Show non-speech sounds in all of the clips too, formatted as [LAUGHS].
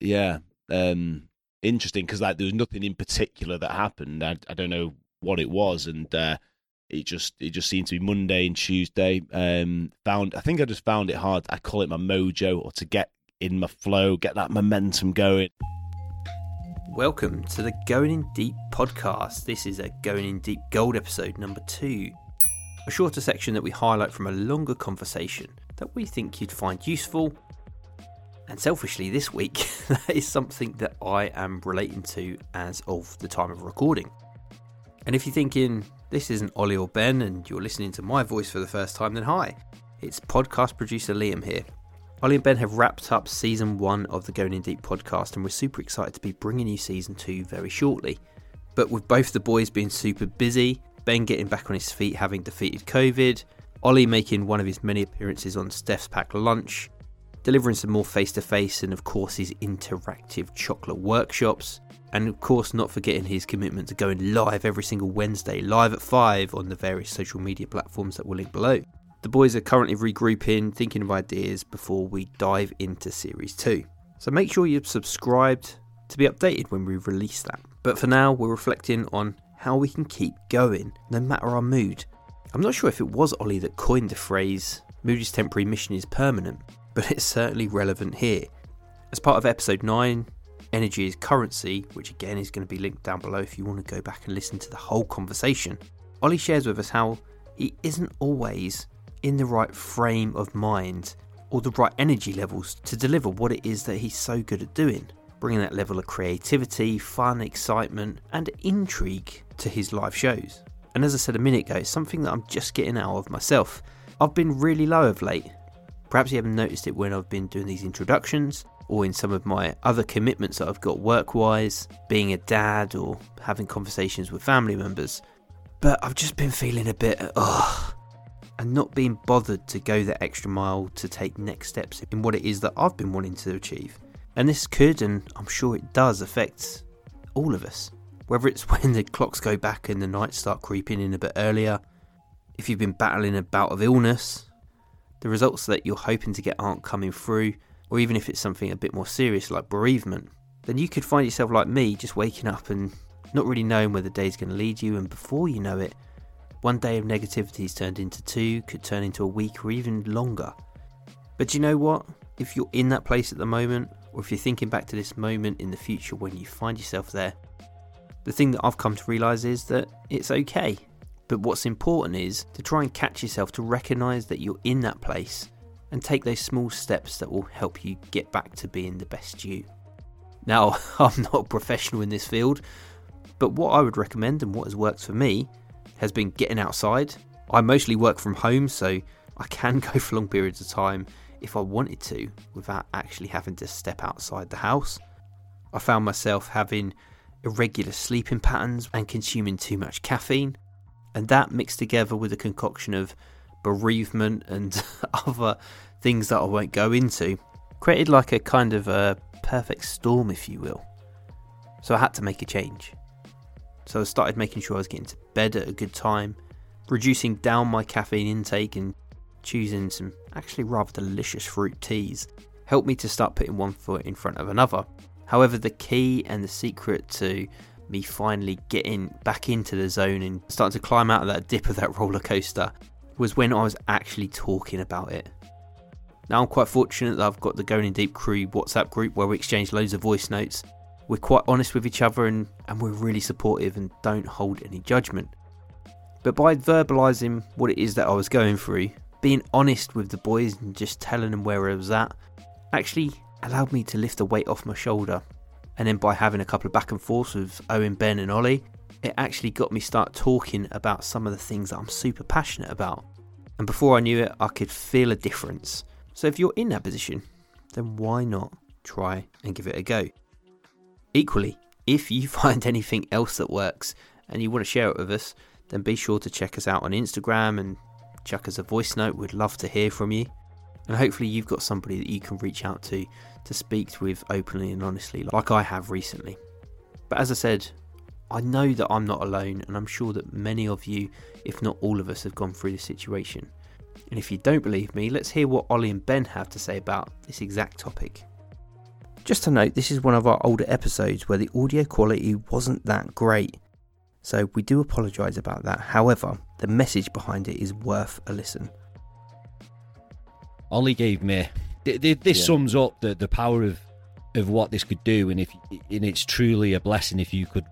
yeah, um, interesting because like there was nothing in particular that happened. I, I don't know what it was, and uh, it just it just seemed to be Monday and Tuesday. Um, found I think I just found it hard. I call it my mojo or to get in my flow, get that momentum going. Welcome to the Going in Deep podcast. This is a Going in Deep Gold episode number two, a shorter section that we highlight from a longer conversation that we think you'd find useful. And selfishly, this week, [LAUGHS] that is something that I am relating to as of the time of recording. And if you're thinking, this isn't Ollie or Ben, and you're listening to my voice for the first time, then hi, it's podcast producer Liam here. Ollie and Ben have wrapped up season one of the Going In Deep podcast, and we're super excited to be bringing you season two very shortly. But with both the boys being super busy, Ben getting back on his feet having defeated COVID, Ollie making one of his many appearances on Steph's Packed Lunch, delivering some more face to face, and of course his interactive chocolate workshops, and of course not forgetting his commitment to going live every single Wednesday, live at 5 on the various social media platforms that we'll link below. The boys are currently regrouping, thinking of ideas before we dive into Series 2. So make sure you're subscribed to be updated when we release that. But for now, we're reflecting on how we can keep going no matter our mood. I'm not sure if it was Ollie that coined the phrase, mood is temporary, mission is permanent, but it's certainly relevant here. As part of episode 9, Energy is Currency, which again is going to be linked down below if you want to go back and listen to the whole conversation, Ollie shares with us how he isn't always in the right frame of mind or the right energy levels to deliver what it is that he's so good at doing, bringing that level of creativity, fun, excitement, and intrigue to his live shows. And as I said a minute ago, it's something that I'm just getting out of myself. I've been really low of late. Perhaps you haven't noticed it when I've been doing these introductions or in some of my other commitments that I've got work wise, being a dad or having conversations with family members. But I've just been feeling a bit, ugh, and not being bothered to go that extra mile to take next steps in what it is that I've been wanting to achieve. And this could, and I'm sure it does, affect all of us. Whether it's [LAUGHS] when the clocks go back and the nights start creeping in a bit earlier, if you've been battling a bout of illness, the results that you're hoping to get aren't coming through, or even if it's something a bit more serious like bereavement, then you could find yourself like me, just waking up and not really knowing where the day's going to lead you, and before you know it, one day of negativity is turned into two, could turn into a week or even longer. But you know what? If you're in that place at the moment, or if you're thinking back to this moment in the future when you find yourself there, the thing that I've come to realise is that it's okay. But what's important is to try and catch yourself to recognise that you're in that place and take those small steps that will help you get back to being the best you. Now, [LAUGHS] I'm not a professional in this field, but what I would recommend and what has worked for me has been getting outside. I mostly work from home, so I can [LAUGHS] go for long periods of time if I wanted to without actually having to step outside the house. I found myself having irregular sleeping patterns and consuming too much caffeine, and that mixed together with a concoction of bereavement and [LAUGHS] other things that I won't go into created like a kind of a perfect storm, if you will. So I had to make a change. So I started making sure I was getting to bed at a good time, reducing down my caffeine intake, and choosing some actually rather delicious fruit teas helped me to start putting one foot in front of another. However, the key and the secret to me finally getting back into the zone and starting to climb out of that dip of that [LAUGHS] roller coaster was when I was actually talking about it. Now, I'm quite fortunate that I've got the Going in Deep Crew WhatsApp group where we exchange loads of voice notes we're quite honest with each other and, and we're really supportive and don't hold any judgment. But by verbalising what it is that I was going through, being honest with the boys and just telling them where I was at, actually allowed me to lift the weight off my shoulder. And then by having a couple of back and forths with Owen, Ben, and Ollie, it actually got me start talking about some of the things that I'm super passionate about. And before I knew it, I could feel a difference. So if you're in that position, then why not try and give it a go? Equally, if you [LAUGHS] find anything else that works and you want to share it with us, then be sure to check us out on Instagram and chuck us a voice note. We'd love to hear from you. And hopefully, you've got somebody that you can reach out to to speak with openly and honestly, like I have recently. But as I said, I know that I'm not alone, and I'm sure that many of you, if not all of us, have gone through this situation. And if you don't believe me, let's hear what Ollie and Ben have to say about this exact topic Just to note, this is one of our older episodes where the audio quality wasn't that great, so we do apologise about that. However, the message behind it is worth a listen. Ollie gave me. th- th- This Yeah. sums up the, the power of of what this could do, and if and it's truly a blessing if you could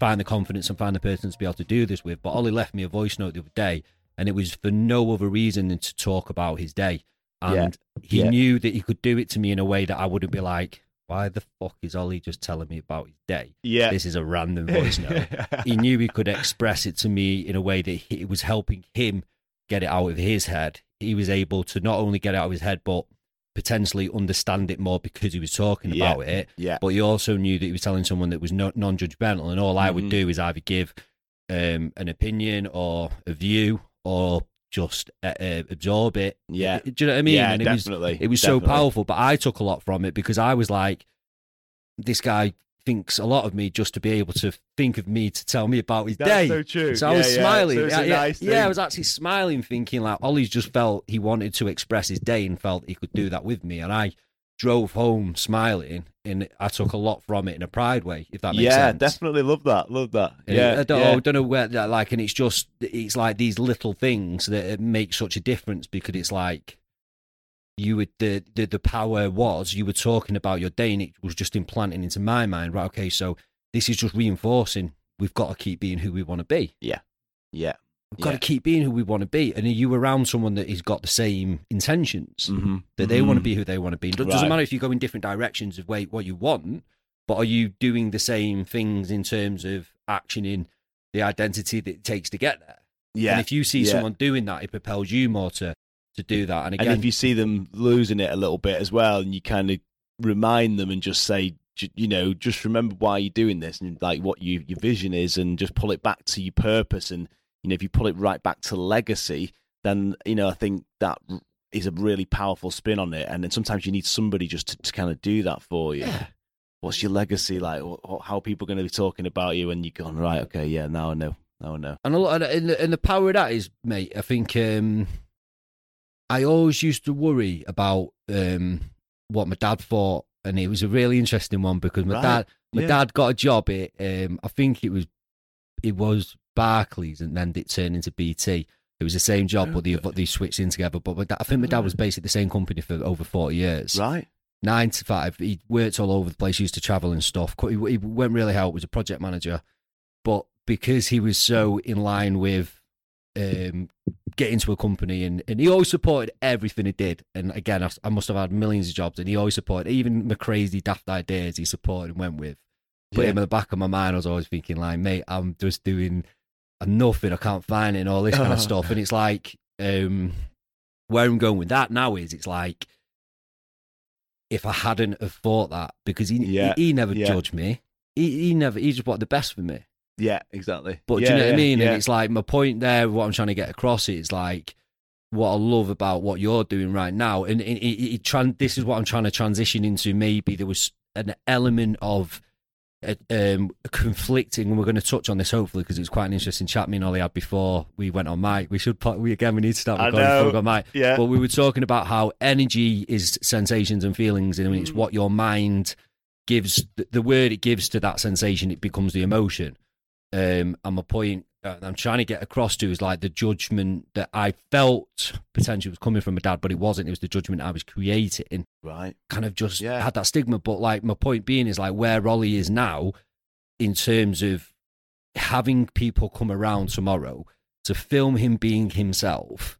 find the confidence and find the person to be able to do this with. But Ollie left me a voice note the other day, and it was for no other reason than to talk about his day. And he Yeah. knew that he could do it to me in a way that I wouldn't be like, "Why the fuck is Ollie just telling me about his day? Yeah. This is a random [LAUGHS] voice note." he knew he could express it to me in a way that it was helping him get it out of his head. He was able to not only get it out of his head, but potentially understand it more because he was talking Yeah. about it. yeah. But he also knew that he was telling someone that was no, non-judgmental, and all I would Mhm. do is either give um, an opinion or a view or just uh, uh, absorb it. Yeah. Do you know what I mean? Yeah, and it was definitely. it was so powerful. But I took a lot from it because I was like, this guy thinks a lot of me just to be able to think of me to tell me about his That's day. so true. So I was yeah. smiling. So yeah, yeah, nice yeah, I was actually smiling, thinking like Ollie's just felt he wanted to express his day and felt he could do that with me, and I drove home smiling, and I took a lot from it in a pride way, if that makes yeah, sense. Yeah, definitely love that. Love that. And Yeah, I don't, yeah. I don't know where that like, and it's just it's like these little things that uh, make such a difference because it's like you would the, the the power was you were talking about your day and it was just implanting into my mind right okay so this is just reinforcing we've got to keep being who we want to be yeah, Yeah. we've got Yeah. to keep being who we want to be and are you around someone that has got the same intentions mm-hmm. that they want to be who they want to be it doesn't Right. matter if you go in different directions of way, what you want but are you doing the same things in terms of actioning the identity that it takes to get there Yeah, and if you see yeah. someone doing that, it propels you more to to do that. And again, and if you see them losing it a little bit as well, and you kind of remind them and just say, you know, just remember why you're doing this and like what you, your vision is, and just pull it back to your purpose. And you know, if you pull it right back to legacy, then you know, I think that is a really powerful spin on it. And then sometimes you need somebody just to, to kind of do that for you. Yeah. What's your legacy like? Wh- How are people going to be talking about you? And you're going right, okay, yeah, now I know, now I know. and a lot, and the, and the power of that is, mate. I think um, I always used to worry about um, what my dad thought, and it was a really interesting one because my Right. dad, my Yeah. dad got a job at, um, I think it was, it was Barclays, and then it turned into BT. It was the same job, but they but they switched in together. But my dad, I think my dad was basically the same company for over forty years. Right? nine to five. He worked all over the place. He used to travel and stuff. He, he went really hard. Was a project manager, but because he was so in line with um, getting to a company, and, and he always supported everything he did. And again, I, I must have had millions of jobs, and he always supported even the crazy daft ideas he supported and went with. But Yeah. in the back of my mind, I was always thinking, like, mate, I'm just doing nothing. I can't find it and all this kind of stuff. And it's like, um, where I'm going with that now is it's like, if I hadn't have thought that, because he Yeah, he, he never yeah. judged me. He, he never, he just wanted the best for me. Yeah, exactly. But yeah, do you know what I mean? Yeah. And it's like my point there, what I'm trying to get across is like what I love about what you're doing right now. And it, it, it, tran- this is what I'm trying to transition into. Maybe there was an element of uh, um, conflicting, and we're going to touch on this hopefully because it's quite an interesting chat me and Ollie had before we went on mic. We should, put, we again, we need to start I recording before we go on mic. yeah. But we were talking about how energy is sensations and feelings, and it's Mm. what your mind gives. The, the word it gives to that sensation, it becomes the emotion. Um, and my point I'm trying to get across to is like the judgment that I felt potentially was coming from my dad, but it wasn't. It was the judgment I was creating. right. Kind of just Yeah. had that stigma. But like my point being is like where Ollie is now, in terms of having people come around tomorrow to film him being himself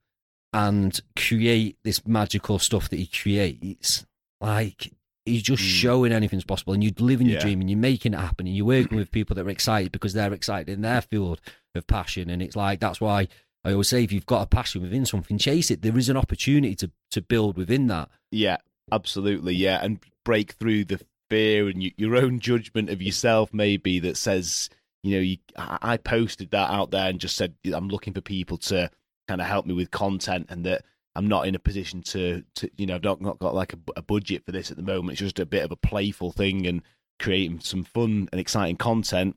and create this magical stuff that he creates. Like he's just Mm. showing anything's possible, and you live in your Yeah. dream, and you're making it happen, and you're working with people that are excited because they're excited in their field of passion, and it's like that's why I always say if you've got a passion within something, chase it. There is an opportunity to to build within that. Yeah, absolutely. Yeah, and break through the fear and y- your own judgment of yourself, maybe that says, you know, you, I posted that out there and just said I'm looking for people to kind of help me with content, and that I'm not in a position to, to you know, I've not, not got like a, a budget for this at the moment. It's just a bit of a playful thing and creating some fun and exciting content.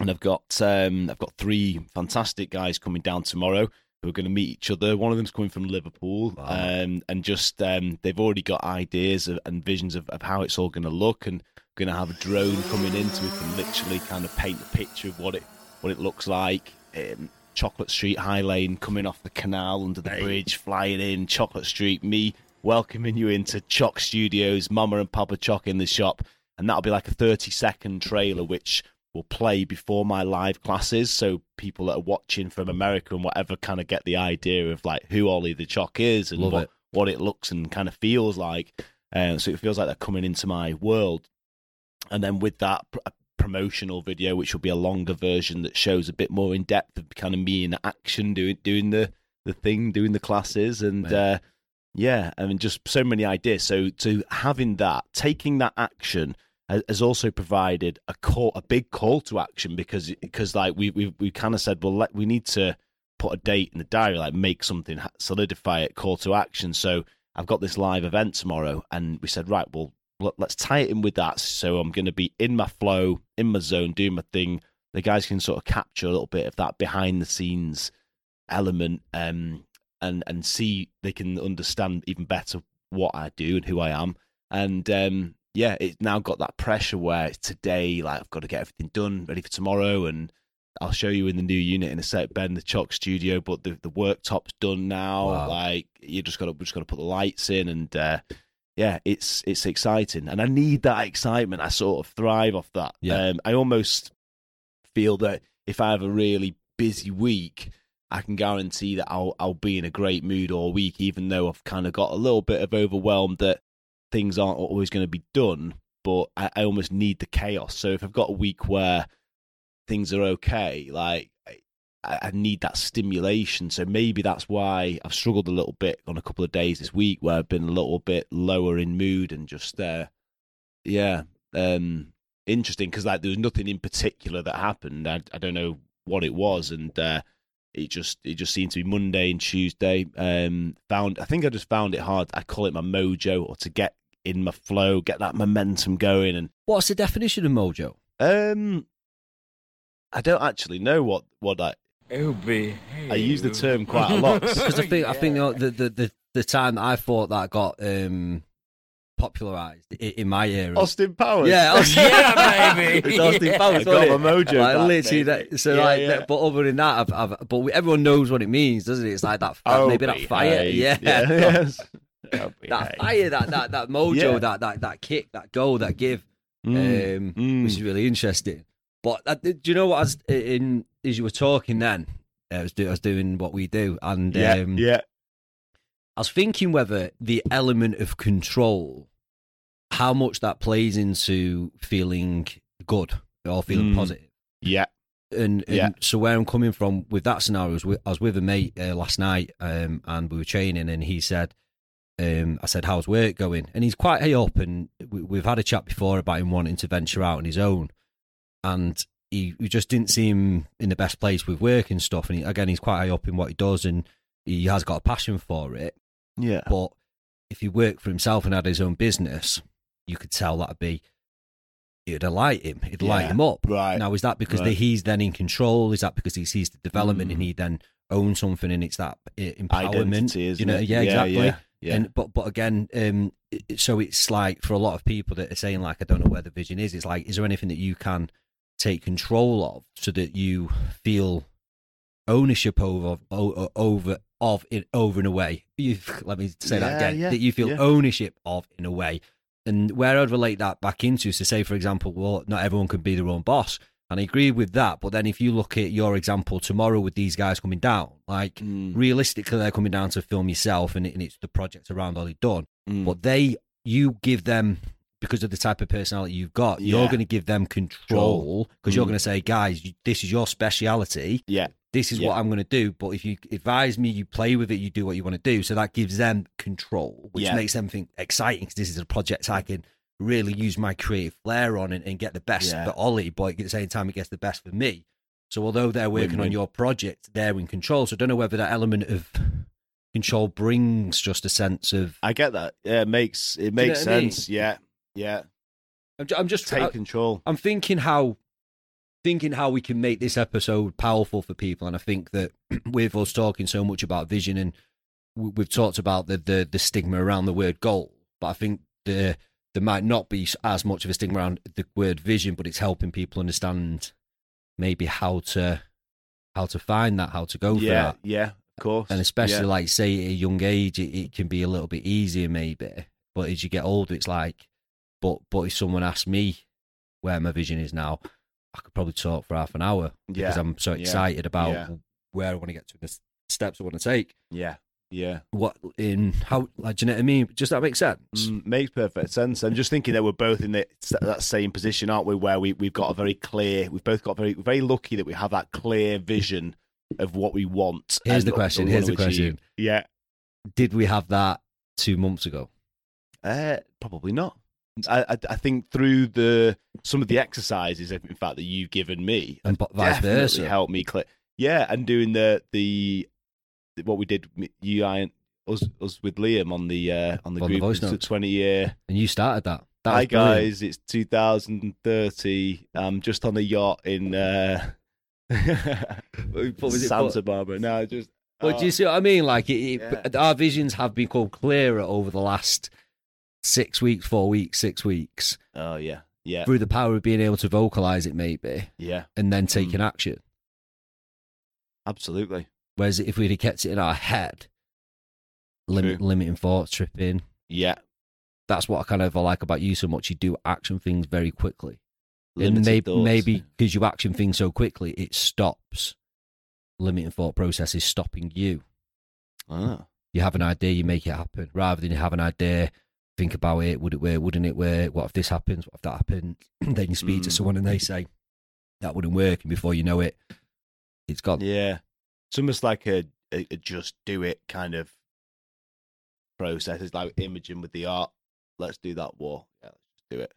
And I've got um, I've got three fantastic guys coming down tomorrow. who are going to meet each other. One of them's coming from Liverpool, Wow. um, and just um, they've already got ideas of, and visions of, of how it's all going to look, and going to have a drone coming in so we can literally kind of paint a picture of what it what it looks like. Um, Chocolate Street High Lane coming off the canal under the Hey. bridge, flying in. Chocolate Street, me welcoming you into Choc Studios, Mama and Papa Choc in the shop, and that'll be like a thirty second trailer which will play before my live classes, so people that are watching from America and whatever kind of get the idea of like who Ollie the Choc is and Love what it. what it looks and kind of feels like. Um, so it feels like they're coming into my world. And then with that promotional video, which will be a longer version that shows a bit more in depth of kind of me in action doing doing the the thing, doing the classes, and uh, yeah, I mean just so many ideas. So to having that, taking that action has also provided a call, a big call to action because because like we we we kind of said, well, let, we need to put a date in the diary, like make something solidify it, call to action. So I've got this live event tomorrow, and we said, right, well, let's tie it in with that. So I'm going to be in my flow, in my zone, doing my thing. The guys can sort of capture a little bit of that behind the scenes element, um, and and see they can understand even better what I do and who I am. And um, yeah, it's now got that pressure where today, like I've got to get everything done, ready for tomorrow, and I'll show you in the new unit in a sec, Ben, the Choc Studio. But the the worktop's done now. Wow. Like you just got to just got to put the lights in, and uh, yeah, it's it's exciting, and I need that excitement. I sort of thrive off that. Yeah. Um, I almost feel that if I have a really busy week, I can guarantee that I'll I'll be in a great mood all week, even though I've kind of got a little bit of overwhelmed that things aren't always going to be done. But I, I almost need the chaos. So if I've got a week where things are okay, like I, need that stimulation. So maybe that's why I've struggled a little bit on a couple of days this week where I've been a little bit lower in mood and just uh, yeah, um, interesting because like there was nothing in particular that happened. I, I don't know what it was, and uh, it just it just seemed to be Monday and Tuesday. Um, found I think I just found it hard. I call it my mojo or to get in my flow, get that momentum going, and What's the definition of mojo? um, I don't actually know what what I Oh, behave. I use the term quite a lot. [LAUGHS] Because I think I think the, the the the time that I thought that got um, popularized i- in my era. Austin Powers. yeah, Austin, [LAUGHS] Yeah, baby. [LAUGHS] it's Austin Yeah. Powers. I got wasn't my mojo. Like, back, literally, baby. that, so Yeah, like, yeah. that- but other than that, I've, I've, but we, everyone knows what it means, doesn't it? It's like that, Oh, maybe that fire, behave. yeah, yes. That behave. fire, that that that mojo, Yeah. that that that kick, that goal, that give, Mm, um, mm. which is really interesting. But uh, do you know what? As in as you were talking, then I was, do, I was doing what we do, and yeah, um, yeah. I was thinking whether the element of control, how much that plays into feeling good or feeling Mm. positive. Yeah. And, and Yeah. so where I'm coming from with that scenario is with, I was with a mate uh, last night, um, and we were training, and he said, um, "I said, how's work going?" And he's quite high up, and we, we've had a chat before about him wanting to venture out on his own, and he, he just didn't seem in the best place with work and stuff. And he, again, he's quite high up in what he does, and he has got a passion for it. Yeah. But if he worked for himself and had his own business, you could tell that'd be it'd light him, it'd light him up. right, Now, is that because right. he's then in control? Is that because he sees the development Mm. and he then owns something and it's that empowerment? Identity, you know, it? yeah, exactly. Yeah, yeah. And but but again, um, so it's like for a lot of people that are saying like, I don't know where the vision is. It's like, is there anything that you can take control of so that you feel ownership over over of it over in a way? You let me say that again. yeah, that you feel yeah. ownership of in a way. And where I'd relate that back into is to say, for example, well, not everyone can be their own boss. And I agree with that. But then if you look at your example tomorrow with these guys coming down, like Mm, realistically, they're coming down to film yourself and, it, and it's the project around all you've done. mm. But they, you give them, because of the type of personality you've got, you're going to give them control because you're Mm. going to say, guys, this is your speciality. yeah, This is Yeah. what I'm going to do. But if you advise me, you play with it, you do what you want to do. So that gives them control, which Yeah. makes them think exciting because this is a project I can really use my creative flair on and, and get the best Yeah. for Ollie, but at the same time, it gets the best for me. So although they're working on Win-win. your project, they're in control. So I don't know whether that element of control brings just a sense of. I get that. Yeah, it makes it you know makes I mean? sense. Yeah, yeah. I'm, I'm just Take I, control. I'm thinking how thinking how we can make this episode powerful for people, and I think that [CLEARS THROAT] with us talking so much about vision, and we've talked about the the, the stigma around the word goal, but I think the there might not be as much of a stigma around the word vision, but it's helping people understand maybe how to how to find that, how to go for yeah, that. yeah, of course. And especially yeah. like say at a young age, it, it can be a little bit easier maybe. But as you get older, it's like, but but if someone asked me where my vision is now, I could probably talk for half an hour because yeah, I'm so Yeah. excited about Yeah. where I want to get to, the steps I want to take. yeah, yeah. What in how like do you know what I mean? Does that make sense? Mm, makes perfect sense. I'm just thinking that we're both in the, that same position, aren't we? Where we we've got a very clear, we've both got very very lucky that we have that clear vision of what we want. Here's the question, here's the achieve. question. Yeah, Did we have that two months ago? uh, probably not. I, I I think through the some of the exercises, in fact, that you've given me, And vice versa. helped me click. Yeah, and doing the the what we did, you I us us with Liam on the uh, on the On group the twenty year. And you started that. that Hi guys, it's 2030. I'm just on a yacht in uh, [LAUGHS] What was it Santa? Barbara. No, just. But oh, do you see what I mean? Like, it, Yeah. it, our visions have become clearer over the last six weeks, four weeks, six weeks oh yeah, yeah, through the power of being able to vocalize it, maybe, yeah, and then Mm. taking action. absolutely. Whereas if we'd have kept it in our head, limit, limiting thoughts, tripping, Yeah, that's what I kind of like about you so much. You do action things very quickly. limited and maybe, thoughts. maybe because you action things so quickly, it stops. Limiting thought process is stopping you. Ah, you have an idea, you make it happen, rather than you have an idea, think about it, would it work, wouldn't it work? What if this happens? What if that happens? [CLEARS THROAT] then you speak to Mm. someone and they say that wouldn't work, and before you know it, it's gone. yeah. It's almost like a, a, a just do it kind of process. It's like imaging with the art. Let's do that war. Yeah, let's do it.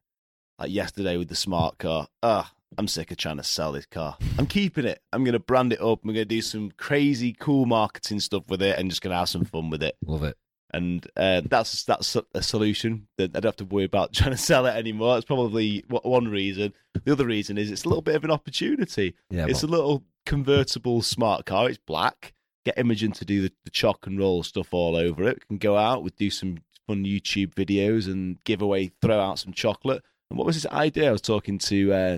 Like yesterday with the smart car. Ah, I'm sick of trying to sell this car. I'm keeping it. I'm going to brand it up. I'm going to do some crazy, cool marketing stuff with it, and just going to have some fun with it. Love it. And uh, that's that's a solution. That I don't have to worry about [LAUGHS] trying to sell it anymore. That's probably one- reason. The other reason is it's a little bit of an opportunity. Yeah, it's but a little convertible smart car. It's black. Get Imogen to do the, the chalk and roll stuff all over it. We can go out. We do some fun YouTube videos and give away, throw out some chocolate. And what was his idea? I was talking to uh,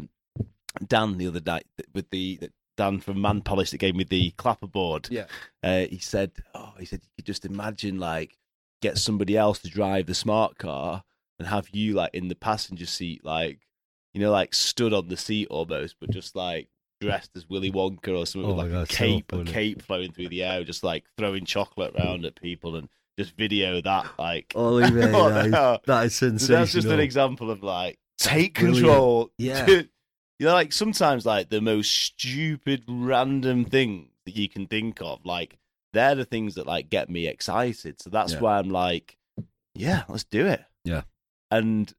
Dan the other night with the Dan from Man Polish that gave me the clapperboard. Yeah. Uh, he said, "Oh, he said you could just imagine like get somebody else to drive the smart car and have you like in the passenger seat, like you know, like stood on the seat almost, but just like dressed as Willy Wonka or something Oh with like God, a so cape, a cape flowing through the air, just like throwing chocolate around at people and just video that like." Ollie, [LAUGHS] mate, What that, is, hell? that is So sensational. that's just an example of like take brilliant. control. [LAUGHS] Yeah. you know, like sometimes like the most stupid random thing that you can think of, like they're the things that like get me excited. So that's Yeah. why I'm like, yeah, let's do it. Yeah. and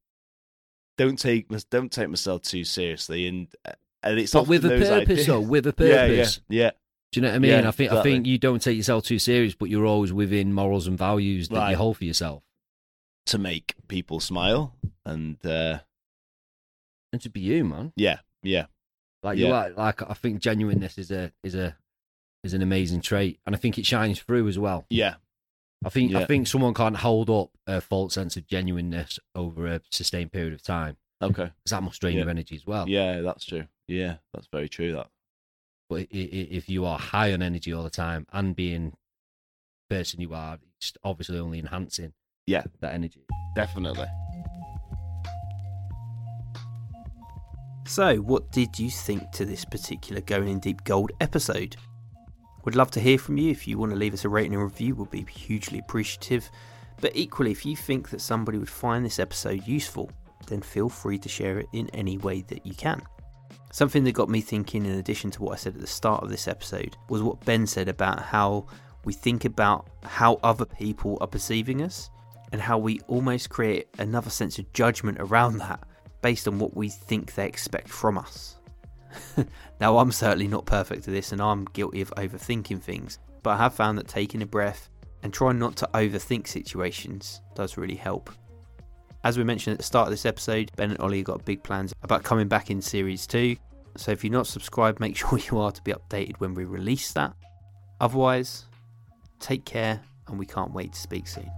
don't take don't take myself too seriously. And and it's But with a purpose, ideas- though, with a [LAUGHS] purpose. yeah, yeah. Do you know what I mean? Yeah, I think I think you don't take yourself too serious, but you're always within morals and values that you hold for yourself, To make people smile, and uh, and to be you, man. yeah, yeah, Like you Yeah. like, like I think genuineness is a is a is an amazing trait, and I think it shines through as well. yeah, I think I think someone can't hold up a false sense of genuineness over a sustained period of time okay, 'cause that must drain Yeah. your energy as well. yeah, that's true. Yeah, that's very true. That But i- i- if you are high on energy all the time and being the person you are, it's obviously only enhancing Yeah. that energy. definitely. So, what did you think to this particular Going in Deep Gold episode? Would love to hear from you. If you want to leave us a rating and review, we'll be hugely appreciative. But equally, if you think that somebody would find this episode useful, then feel free to share it in any way that you can. Something that got me thinking, in addition to what I said at the start of this episode, was what Ben said about how we think about how other people are perceiving us and how we almost create another sense of judgment around that based on what we think they expect from us. [LAUGHS] now, I'm certainly not perfect at this and I'm guilty of overthinking things, but I have found that taking a breath and trying not to overthink situations does really help. As we mentioned at the start of this episode, Ben and Ollie got big plans about coming back in series 2, So if you're not subscribed, make [LAUGHS] sure you are to be updated when we release that. Otherwise, take care and we can't wait to speak soon.